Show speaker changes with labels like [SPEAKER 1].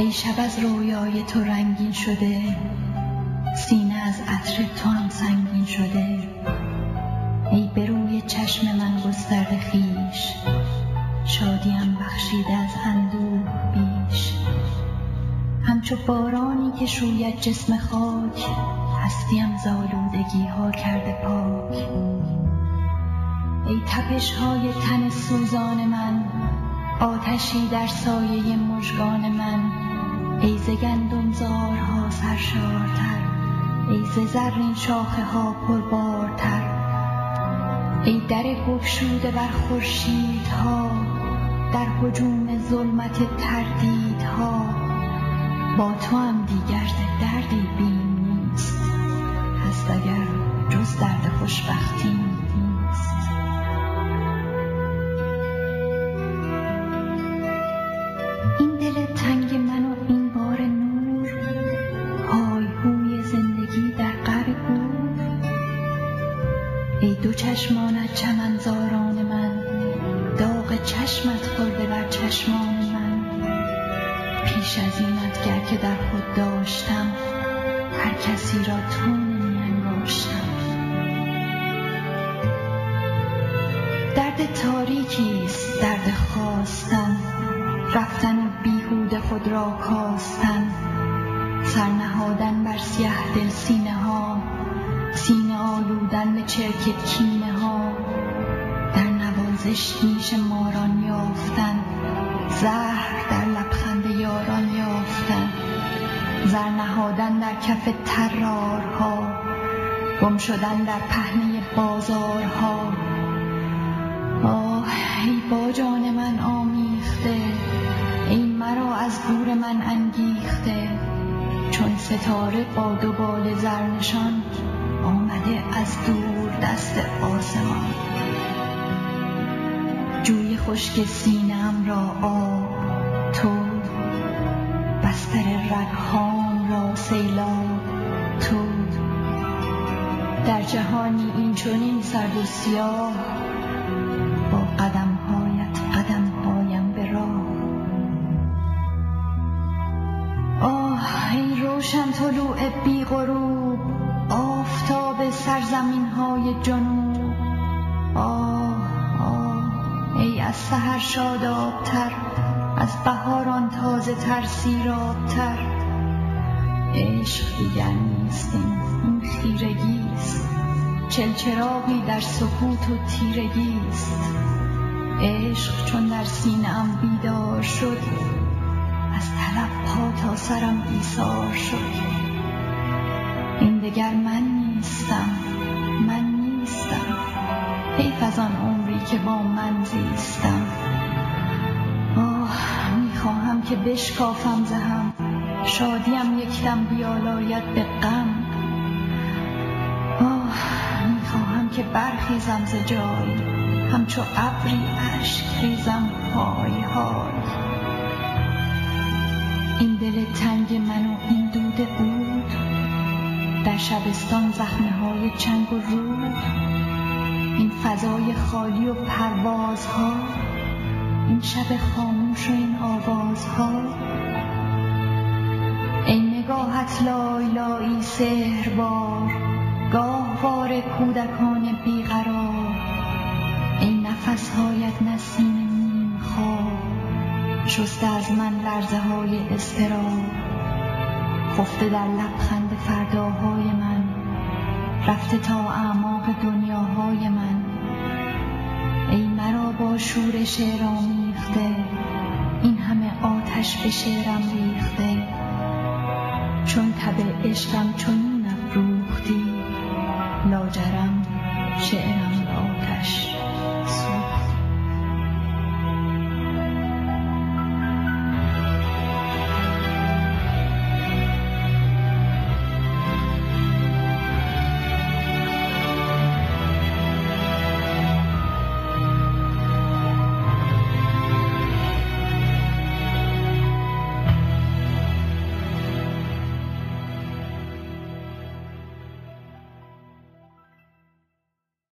[SPEAKER 1] ای شب از رویای تو رنگین شده سینه از عطر تو هم سنگین شده. ای به روی چشم من گسترده خیش شادیم بخشیده از اندوه بیش. همچو بارانی که شوید جسم خاک هستیم زالودگی ها کرده پاک. ای تپش های تن سوزان من آتشی در سایه مژگان من. ای ز زارها سرشارتر ای ز زرین شاخه ها پربارتر. ای در گشوده بر خورشیدها در هجوم ظلمت تردیدها با تو هم دیگر دردی بیم چشمت خورده بر چشمان من. پیش از اینت گر که در خود داشتم هر کسی را تو انگاشتم. درد تاریکی است درد خواستن رفتن و بیهوده خود را کاستن سرنهادن بر سیه دل سینه ها سینه آلودن به چرک کینه ها نوازش نیش ماران یافتن زهر در لبخند یاران یافتن. زر نهادن در کف ترارها گم شدن در پهنه بازارها. آه ای با جان من آمیخته. ای مرا از دور من انگیخته. چون ستاره با دو بال زرنشان آمده از دور دست آسمان. خشک سینم را آب تو بستر رگهام را سیلاب تو در جهانی این چنین سرد و سیاه با قدمهایت قدم هایم به راه. آه ای روشن طلوع بی غروب آفتاب سرزمین های جنوب. آه آه. ای از سهر شادابتر از بهاران تازه تر سیرابتر. عشق دیگر نیست این خیرگیست چلچراغی در سکوت و تیرگیست. عشق چون در سینهام بیدار شد از طلب پا تا سرم ایثار شد. این دگر من نیستم من نیستم. حیف از آن عمری که با من زیستم که بشکافم زهم شادیم یکدم بیالاید به غم. آه می‌خواهم که برخیزم ز جای همچو ابری اشک ریزم های های. این دل تنگ من و این دود بود در شبستان زخمه های چنگ و رود. این فضای خالی و پروازها این شب خاموش و این آوازها. ای نگاهت لای سهربار گاهوار کودکان بیقرار. ای نفسهایت نسیم نیم خواب شسته از من لرزه های استراب خفته در لبخند فرداهای من رفته تا اعماق دنیاهای من. ای مرا با شور شعر آمیخته این همه آتش به شعرم ریخته. چون تب عشقم چون